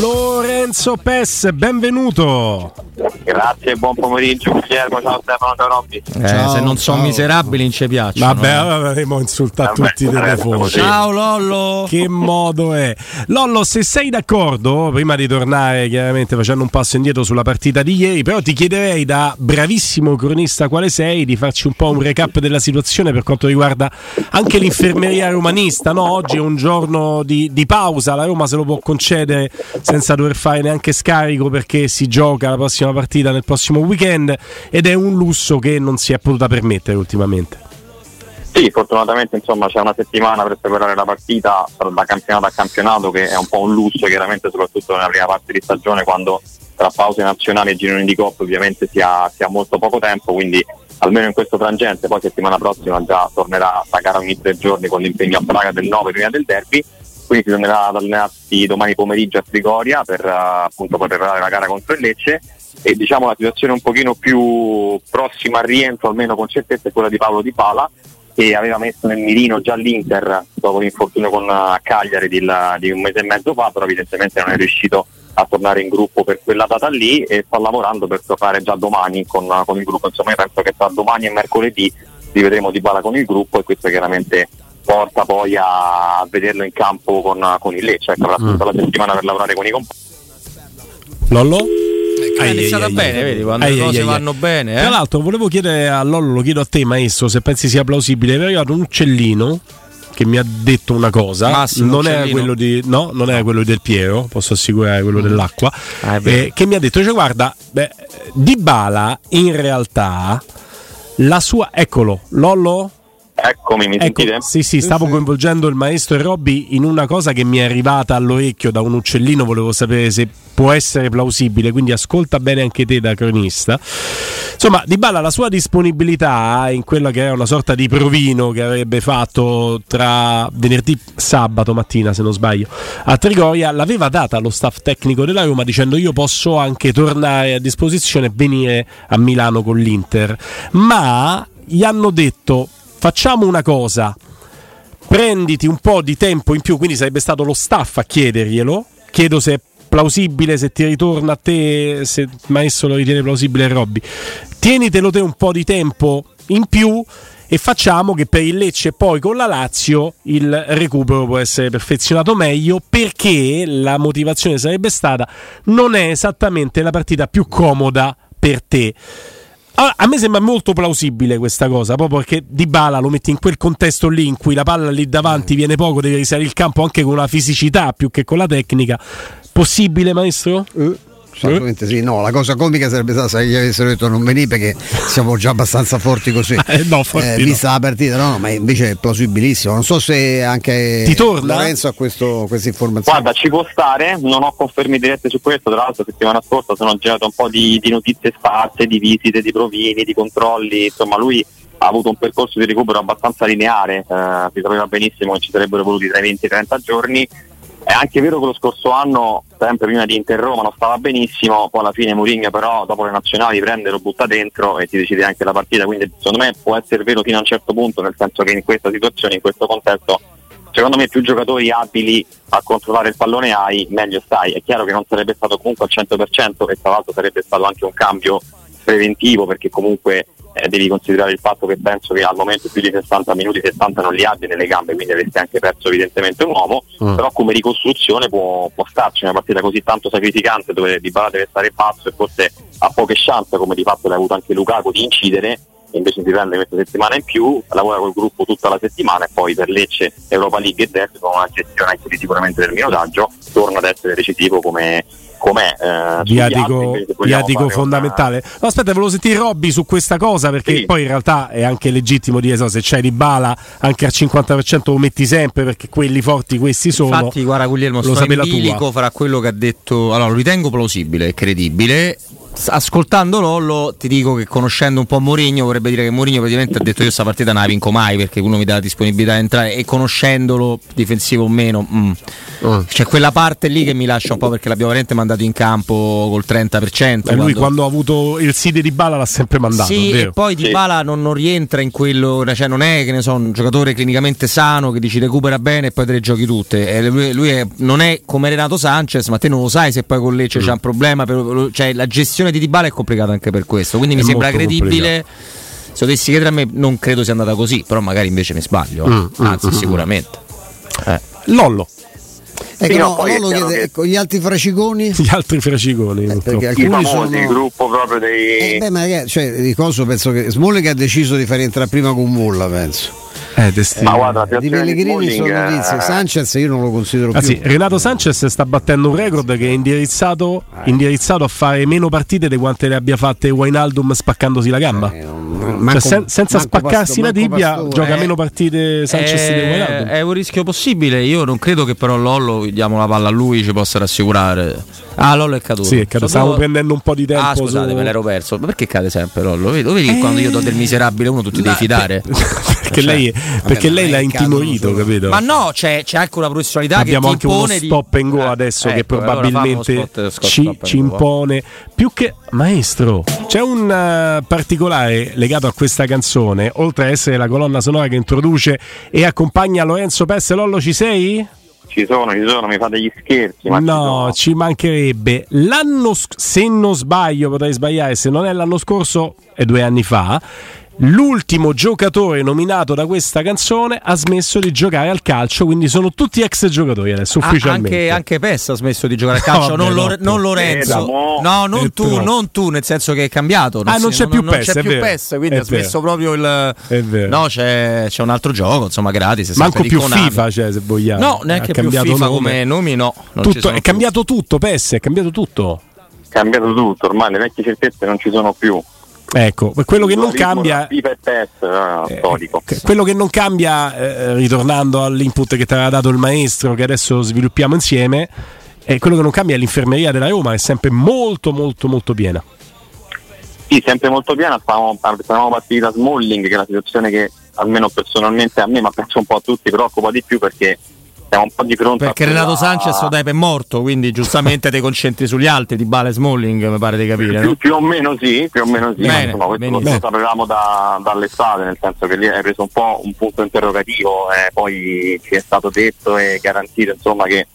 Lorenzo Pes, benvenuto. Grazie, buon pomeriggio Guglielmo, ciao Stefano, ciao Robby. Eh, se non sono miserabili non ci piacciono. Vabbè, avremo insultato Vabbè, tutti i telefoni. Ciao Lollo. Che modo è? Lollo, se sei d'accordo, prima di tornare chiaramente facendo un passo indietro sulla partita di ieri, però ti chiederei da bravissimo cronista quale sei di farci un po' un recap della situazione per quanto riguarda anche l'infermeria romanista. No? Oggi è un giorno di, di pausa, la Roma se lo può concedere senza dover fare neanche scarico perché si gioca la prossima partita nel prossimo weekend ed è un lusso che non si è potuta permettere ultimamente. Sì, fortunatamente insomma c'è una settimana per preparare la partita da campionato a campionato che è un po' un lusso chiaramente soprattutto nella prima parte di stagione quando tra pause nazionali e gironi di coppa ovviamente si ha, si ha molto poco tempo quindi almeno in questo frangente poi settimana prossima già tornerà la gara ogni tre giorni con l'impegno a Praga del 9 prima del derby quindi si tornerà ad allenarsi domani pomeriggio a Trigoria per uh, appunto preparare la gara contro il Lecce e diciamo la situazione un pochino più prossima al rientro almeno con certezza è quella di Paolo Di Pala che aveva messo nel mirino già l'Inter dopo l'infortunio con uh, Cagliari di, di un mese e mezzo fa però evidentemente non è riuscito a tornare in gruppo per quella data lì e sta lavorando per tornare già domani con, uh, con il gruppo insomma io penso che tra domani e mercoledì rivedremo Di Pala con il gruppo e questo chiaramente porta poi a vederlo in campo con, con il Lecce, avrà tutta la settimana per lavorare con i compagni. Lollo? È iniziata bene, vedi, quando Ai, le cose ai, ai, vanno bene. Tra Eh? l'altro volevo chiedere a Lollo, lo chiedo a te maestro, se pensi sia plausibile, è arrivato un uccellino che mi ha detto una cosa, Massimo non era, quello di, no, non era quello del Piero, posso assicurare quello dell'acqua, Ah, è eh, che mi ha detto, cioè guarda, beh, Di Bala in realtà la sua, eccolo, Lollo? Eccomi, mi Ecco, sentite? sì, sì, stavo coinvolgendo il maestro e Robby in una cosa che mi è arrivata all'orecchio da un uccellino, volevo sapere se può essere plausibile, quindi ascolta bene anche te da cronista. Insomma, Di Balla la sua disponibilità in quella che era una sorta di provino che avrebbe fatto tra venerdì sabato mattina, se non sbaglio, a Trigoria, l'aveva data allo staff tecnico della Roma dicendo io posso anche tornare a disposizione e venire a Milano con l'Inter. Ma gli hanno detto facciamo una cosa, prenditi un po' di tempo in più, quindi sarebbe stato lo staff a chiederglielo. Chiedo se è plausibile, se ti ritorna a te, se il maestro lo ritiene plausibile Robby. Tienitelo te un po' di tempo in più e facciamo che per il Lecce e poi con la Lazio il recupero può essere perfezionato meglio perché la motivazione sarebbe stata non è esattamente la partita più comoda per te. Allora, a me sembra molto plausibile questa cosa, proprio perché Di Bala lo metti in quel contesto lì in cui la palla lì davanti viene poco, devi risalire il campo anche con la fisicità più che con la tecnica. Possibile, maestro? Assolutamente sì, no, la cosa comica sarebbe stata se gli avessero detto non venire perché siamo già abbastanza forti così. Eh, no, forti Eh, no. vista la partita, no, no, ma invece è plausibilissimo. Non so se anche Ti torna? Lorenzo ha questo, questa informazione. Guarda, ci può stare, non ho confermi dirette su questo, tra l'altro settimana scorsa sono girato un po' di, di notizie sparse, di visite, di provini, di controlli, insomma lui ha avuto un percorso di recupero abbastanza lineare, eh, si sapeva benissimo che ci sarebbero voluti tra i 20 e i 30 giorni. È anche vero che lo scorso anno, sempre prima di Inter Roma, non stava benissimo, poi alla fine Mourinho però dopo le nazionali prende, lo butta dentro e ti decide anche la partita, quindi secondo me può essere vero fino a un certo punto, nel senso che in questa situazione, in questo contesto, secondo me più giocatori abili a controllare il pallone hai, meglio stai. È chiaro che non sarebbe stato comunque al 100% e tra l'altro sarebbe stato anche un cambio preventivo perché comunque eh, devi considerare il fatto che penso che al momento più di 60 minuti, 70 non li abbia nelle gambe, quindi avresti anche perso evidentemente un uomo, mm. però come ricostruzione può, può, starci una partita così tanto sacrificante dove Di Bala deve stare basso e forse ha poche chance, come di fatto l'ha avuto anche Lukaku, di incidere invece si prende questa settimana in più, lavora col gruppo tutta la settimana e poi per Lecce, Europa League e Def con una gestione anche sicuramente del minutaggio torna ad essere decisivo come, com'è eh, viatico, viatico fondamentale. Una... No, aspetta, volevo sentire Robby su questa cosa perché sì. poi in realtà è anche legittimo dire so, se c'è di bala anche al 50% lo metti sempre perché quelli forti questi sono. Infatti, guarda Guglielmo, lo sto in bilico fra quello che ha detto, allora lo ritengo plausibile, credibile ascoltando Lollo ti dico che conoscendo un po' Mourinho vorrebbe dire che Mourinho praticamente ha detto io questa partita non la vinco mai perché uno mi dà la disponibilità di entrare e conoscendolo difensivo o meno mm. mm. c'è quella parte lì che mi lascia un po' perché l'abbiamo veramente mandato in campo col 30% e lui quando ha avuto il Side di Bala l'ha sempre mandato sì e poi Di Bala non, non, rientra in quello cioè non è che ne so un giocatore clinicamente sano che dici recupera bene e poi te le giochi tutte e lui, lui è, non è come Renato Sanchez ma te non lo sai se poi con Lecce mm. c'è un problema per, cioè la gestione situazione di Dybala è complicata anche per questo, quindi è mi sembra credibile. Complicato. Se dovessi chiedere a me, non credo sia andata così, però magari invece mi sbaglio, mm, mm anzi, mm, mm, sicuramente. Eh. Lollo. Ecco, sì, no, no, Lollo chiede, che... ecco, gli altri fraciconi? Gli altri fraciconi. Eh, perché alcuni sono... il gruppo proprio dei... Eh, beh, ma cioè, di coso penso che Smalling ha deciso di far entrare prima con Mulla, penso. Eh, destino. Ma guarda, di Pellegrini sono notizie. Sanchez io non lo considero ah, più. Sì, Renato Sanchez sta battendo un record che è indirizzato, eh. indirizzato, a fare meno partite di quante ne abbia fatte Wainaldum spaccandosi la gamba. Eh, manco, cioè, sen- senza spaccarsi pasto, la tibia, pastore, gioca eh. meno partite Sanchez di Wainaldum. È un rischio possibile. Io non credo che però Lollo diamo la palla a lui ci possa rassicurare. Ah, Lollo è caduto. Sì, è caduto. Stavo prendendo un po' di tempo. Ah, scusate, su... me l'ero perso. Ma perché cade sempre Lollo? Vedi, vedi che quando io do del miserabile uno tu ti devi fidare? perché cioè, lei, perché lei l'ha intimorito, capito? Ma no, c'è, c'è, anche una professionalità Abbiamo che ti anche uno stop and go adesso ecco, che probabilmente allora ci, ci impone. Più che maestro, c'è un uh, particolare legato a questa canzone, oltre ad essere la colonna sonora che introduce e accompagna Lorenzo Pesse. Lollo, ci sei? Ci sono, ci sono, mi fate gli scherzi. no, ci, ci, mancherebbe. L'anno, se non sbaglio, potrei sbagliare, se non è l'anno scorso, è due anni fa l'ultimo giocatore nominato da questa canzone ha smesso di giocare al calcio, quindi sono tutti ex giocatori adesso ufficialmente. Anche, anche Pes ha smesso di giocare al calcio, no, non, Lore, non, Lorenzo. Eh, no, non tu, non tu, nel senso che è cambiato. Non ah, non c'è non, più non, PES, c'è più PES, quindi è ha smesso vero. proprio il È vero. No, c'è, c'è, un altro gioco, insomma, gratis, Manco più FIFA, cioè, se vogliamo. No, neanche più FIFA nome. come nomi, no. Tutto, è cambiato tutto, PES, è cambiato tutto. È cambiato tutto, ormai le vecchie certezze non ci sono più. Ecco, quello che non cambia. Test, eh, quello che non cambia, eh, ritornando all'input che ti aveva dato il maestro, che adesso sviluppiamo insieme, è quello che non cambia è l'infermeria della Roma, è sempre molto, molto, molto piena. Sì, sempre molto piena. Stavamo, stavamo partiti da Smalling, che è la situazione che almeno personalmente a me, ma penso un po' a tutti, preoccupa di più perché siamo un po' di fronte perché Renato Sanchez lo dai per morto quindi giustamente ti concentri sugli altri di Bale Smalling mi pare di capire più, no? più, o meno sì più o meno sì bene, insomma, questo lo, sapevamo da, dall'estate nel senso che lì hai preso un po' un punto interrogativo e poi ci è stato detto e garantito insomma che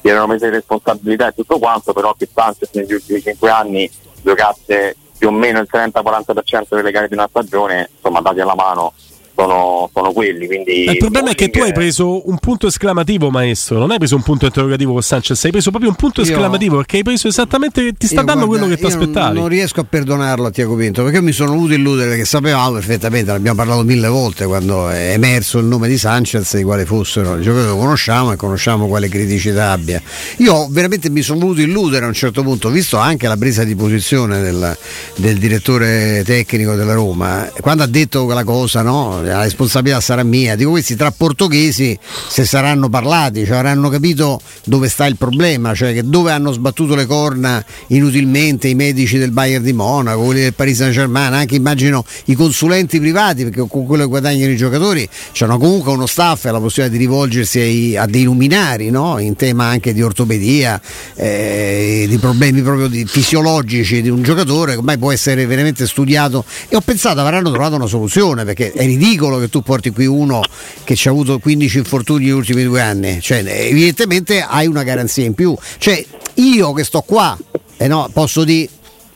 si erano messe responsabilità e tutto quanto però che Sanchez negli ultimi 5 anni giocasse più o meno il 30-40% delle gare di una stagione insomma dati alla mano sono, sono quelli. Quindi il problema è che tu hai preso un punto esclamativo, maestro. Non hai preso un punto interrogativo con Sanchez, hai preso proprio un punto io, esclamativo perché hai preso esattamente, ti sta dando guarda, quello che ti aspettavi. Non, non riesco a perdonarlo a Tiago Pinto perché mi sono voluto illudere che sapevamo perfettamente, l'abbiamo parlato mille volte quando è emerso il nome di Sanchez, di quale fossero i giocatori che conosciamo e conosciamo quale criticità abbia. Io veramente mi sono voluto illudere a un certo punto, visto anche la presa di posizione del, del direttore tecnico della Roma, quando ha detto quella cosa, no? La responsabilità sarà mia. Dico questi tra portoghesi se saranno parlati, cioè avranno capito dove sta il problema, cioè che dove hanno sbattuto le corna inutilmente i medici del Bayern di Monaco, quelli del Paris Saint Germain, anche immagino i consulenti privati, perché con quello che guadagnano i giocatori hanno comunque uno staff e la possibilità di rivolgersi ai, a dei luminari no? in tema anche di ortopedia, eh, di problemi proprio di, fisiologici di un giocatore che ormai può essere veramente studiato e ho pensato avranno trovato una soluzione perché è ridicolo ridicolo che tu porti qui uno che ci ha avuto 15 infortuni negli ultimi due anni. Cioè, evidentemente hai una garanzia in più. Cioè, io che sto qua, eh no, posso dire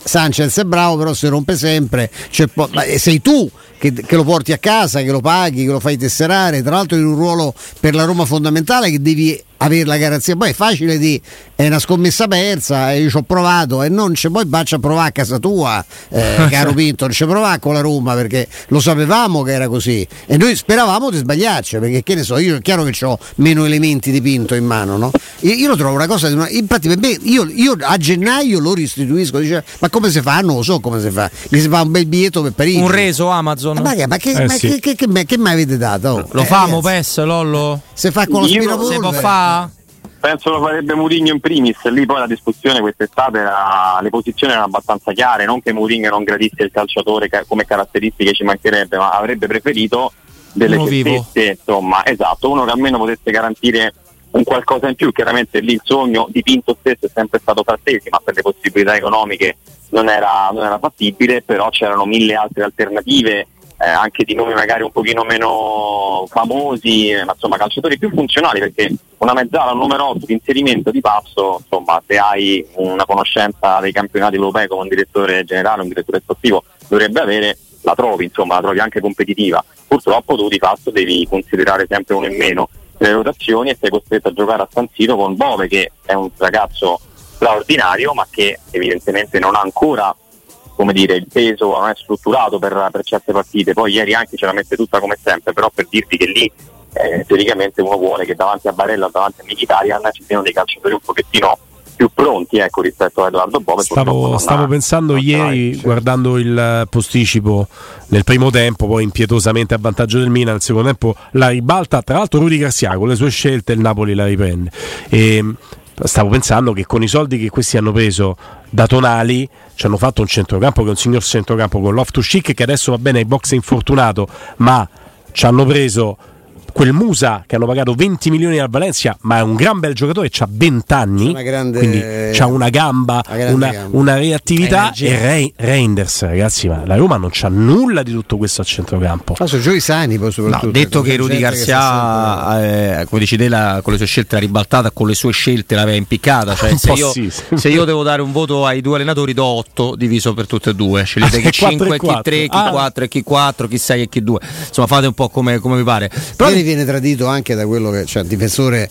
Sanchez è bravo, però si rompe sempre. Cioè, sei tu che, che lo porti a casa, che lo paghi, che lo fai tesserare, tra l'altro in un ruolo per la Roma fondamentale che devi avere la garanzia. Poi è facile di è una scommessa persa, e io ci ho provato e non c'è poi baccia a provare a casa tua, eh, caro Pinto, non ci provare con la Roma perché lo sapevamo che era così e noi speravamo di sbagliarci perché che ne so, io è chiaro che ho meno elementi di Pinto in mano, no? Io, io lo trovo una cosa, di una, infatti per me io, io a gennaio lo restituisco, dice, ma come si fa? Non lo so come si fa, gli si fa un bel biglietto per Parigi. Un reso Amazon. Ma che, ma che, Eh, ma sì. che, che, che, che, che mi avete dato? Oh, Lo eh, famo ragazzi, PES, Lollo? Se fa con lo spirapolvere. Si può Penso lo farebbe Mourinho in primis, lì poi la discussione quest'estate era, le posizioni erano abbastanza chiare, non che Mourinho non gradisse il calciatore ca- come caratteristiche ci mancherebbe, ma avrebbe preferito delle Uno certezze, insomma, esatto, uno che almeno potesse garantire un qualcosa in più, chiaramente lì il sogno di Pinto stesso è sempre stato frattesi, ma per le possibilità economiche non era, non era fattibile, però c'erano mille altre alternative, eh, anche di nomi magari un pochino meno famosi, eh, ma insomma calciatori più funzionali perché una mezzala, un numero 8 di inserimento di passo, insomma se hai una conoscenza dei campionati europei come un direttore generale, un direttore sportivo dovrebbe avere, la trovi, insomma la trovi anche competitiva. Purtroppo tu di fatto devi considerare sempre uno in meno nelle rotazioni e sei costretto a giocare a San Siro con Bove che è un ragazzo straordinario ma che evidentemente non ha ancora come dire, il peso non è strutturato per, per certe partite, poi ieri anche ce la mette tutta come sempre, però per dirti che lì eh, teoricamente uno vuole che davanti a Barella o davanti a Mkhitaryan ci siano dei calciatori un pochettino più pronti ecco, rispetto a Edoardo Bove. Stavo, stavo ha- pensando ieri, sì. guardando il posticipo nel primo tempo, poi impietosamente a vantaggio del Milan, nel secondo tempo la ribalta, tra l'altro Rudi Garcia con le sue scelte il Napoli la riprende. E, mh, stavo pensando che con i soldi che questi hanno preso da Tonali ci hanno fatto un centrocampo che è un signor centrocampo con Loftus Cheek che adesso va bene ai box infortunato, ma ci hanno preso quel Musa che hanno pagato 20 milioni al Valencia, ma è un gran bel giocatore, ha 20 anni, grande- quindi ha una gamba, Una gamba. una reattività e Re- Reinders, ragazzi, ma la Roma non c'ha nulla di tutto questo a centrocampo. Ma sono giochi sani poi No, soprattutto. detto con che sta Garcia, eh, come dici te, la- con le sue scelte l'ha ribaltata, con le sue scelte l'aveva impiccata. Cioè, se, io, sì, se io devo dare un voto ai due allenatori, do 8 diviso per tutte e due. Scegliete Ah, chi quattro 5 e e chi quattro. 3, chi Ah. 4 e chi 4, chi 6 e chi 2. Insomma, fate un po' come, come vi pare. Però Ieri viene tradito anche da quello che c'è un difensore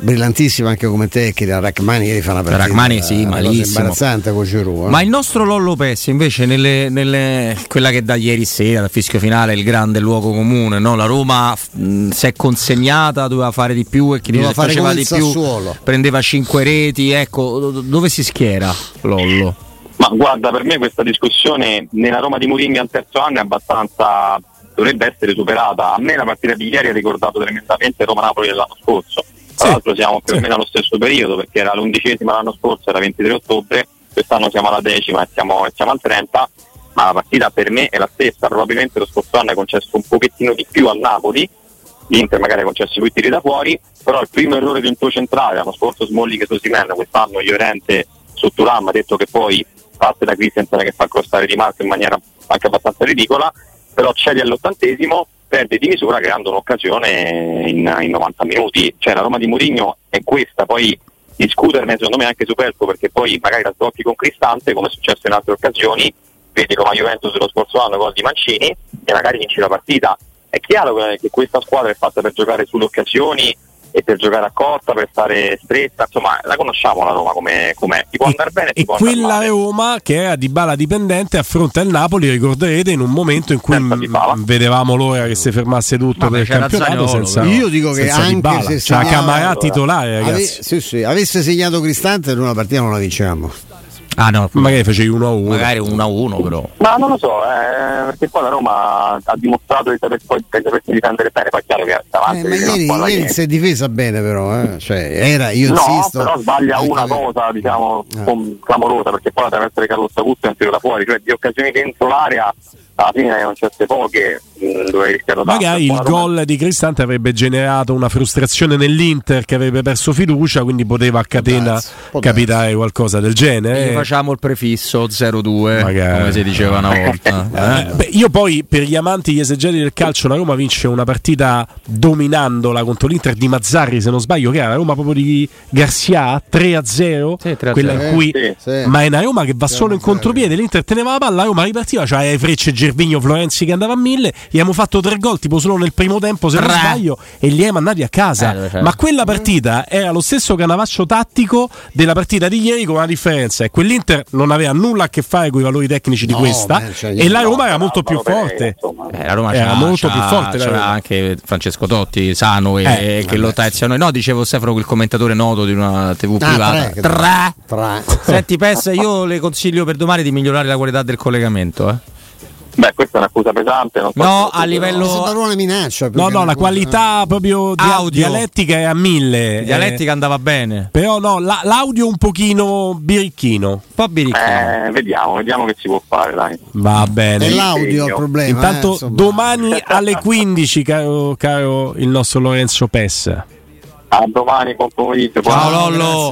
brillantissimo anche come tecnica, Rachmani ieri fa una partita Rachmani, sì, una cosa malissimo. imbarazzante con Giroud. eh. Ma il nostro Lollo Pessi invece nelle, nelle- quella che da ieri sera, dal fischio finale, il grande luogo comune, no? la Roma mh, si è consegnata, doveva fare di più e chi Doveva fare faceva di il più Sassuolo. prendeva 5 reti, ecco, do- dove si schiera Lollo? Ma guarda, per me questa discussione nella Roma di Mourinho al terzo anno è abbastanza dovrebbe essere superata. A me la partita di ieri ha ricordato tremendamente Roma-Napoli dell'anno scorso. Tra Sì, l'altro siamo più sì. o meno allo stesso periodo perché era l'undicesima l'anno scorso, era 23 ottobre, quest'anno siamo alla decima e siamo, siamo al 30, ma la partita per me è la stessa. Probabilmente lo scorso anno è concesso un pochettino di più al Napoli, l'Inter magari ha concesso più tiri da fuori, però il primo errore di un tuo centrale, l'anno scorso Smalling su Simen, quest'anno Llorente su Turam, ha detto che poi parte da Christensen che fa crostare Di Marco in maniera anche abbastanza ridicola, però cedi all'ottantesimo, perde di misura creando un'occasione in, in 90 minuti. Cioè la Roma di Mourinho è questa, poi discuterne secondo me è anche superfluo perché poi magari la sblocchi con Cristante come è successo in altre occasioni, vedi Roma Juventus lo scorso anno gol di Mancini e magari vinci la partita. È chiaro che questa squadra è fatta per giocare sulle occasioni e per giocare a corta, per stare stretta, insomma la conosciamo la Roma come com'è, ti può andare bene, E può andare quella male. Roma che era di bala dipendente affronta il Napoli, ricorderete, in un momento in cui m- vedevamo l'ora che si fermasse tutto Vabbè, per il campionato Zaniolo, senza. Io dico che senza anche Dybala. se segnava- Camarà titolare, Ave- ragazzi. sì, sì, avesse segnato Cristante noi la partita non la vinciamo. Ah no, Magari facevi 1 a 1. magari 1 a 1 però. Ma non lo so, eh, perché poi la Roma ha dimostrato di saper, poi, di sapersi difendere bene, poi è chiaro che davanti Eh, ma ieri, ieri che- si è difesa bene però, eh. cioè, era, io No, insisto. però sbaglia una cosa, diciamo, Ah. un po' clamorosa, perché poi la deve essere Carlo Augusto è un tiro da fuori, cioè di occasioni dentro l'area alla fine erano certe poche tanto. Magari il gol di Cristante avrebbe generato una frustrazione nell'Inter che avrebbe perso fiducia, quindi poteva a catena può capitare qualcosa del genere. Facciamo il prefisso 0-2, Magari. come si diceva una volta. Eh, beh, io poi per gli amanti, gli esegeti del calcio, la Roma vince una partita dominandola contro l'Inter di Mazzarri, se non sbaglio, che era la Roma proprio di Garcia 3-0, Sì, 3-0. quella in cui Sì, sì. ma è una Roma che va solo in contropiede, l'Inter teneva la palla, la Roma ripartiva, c'era le frecce Gervigno Florenzi che andava a mille, gli abbiamo fatto tre gol tipo solo nel primo tempo, se non sbaglio, e li hai mandati a casa. Eh, c'era? ma quella partita era lo stesso canavaccio tattico della partita di ieri con una differenza, e quell'Inter non aveva nulla a che fare con i valori tecnici di No, questa beh, cioè, e la no, Roma era molto Alvaro più forte. Eh, la Roma Era c'ha- molto c'ha- più forte, c'era anche Francesco Totti, sano e, Eh, che lo tazzano. No, dicevo Stefano, quel commentatore noto di una TV Ah, privata. tre, Tre. Tra... Senti, Pes, io le consiglio per domani di migliorare la qualità del collegamento. eh. Beh, questa è un'accusa pesante. Non so No, a livello- Questa parola minaccia. No, no, una la qualità proprio dia- Audio. dialettica è a mille. La dialettica eh, andava bene. però no, la- l'audio un pochino birichino. Un po' birichino. Eh, vediamo, vediamo che si può fare, dai. Va bene. È l'audio il problema. Intanto eh, domani alle 15, caro, caro il nostro Lorenzo Pes. A domani, buon pomeriggio. Ciao Lollo. grazie.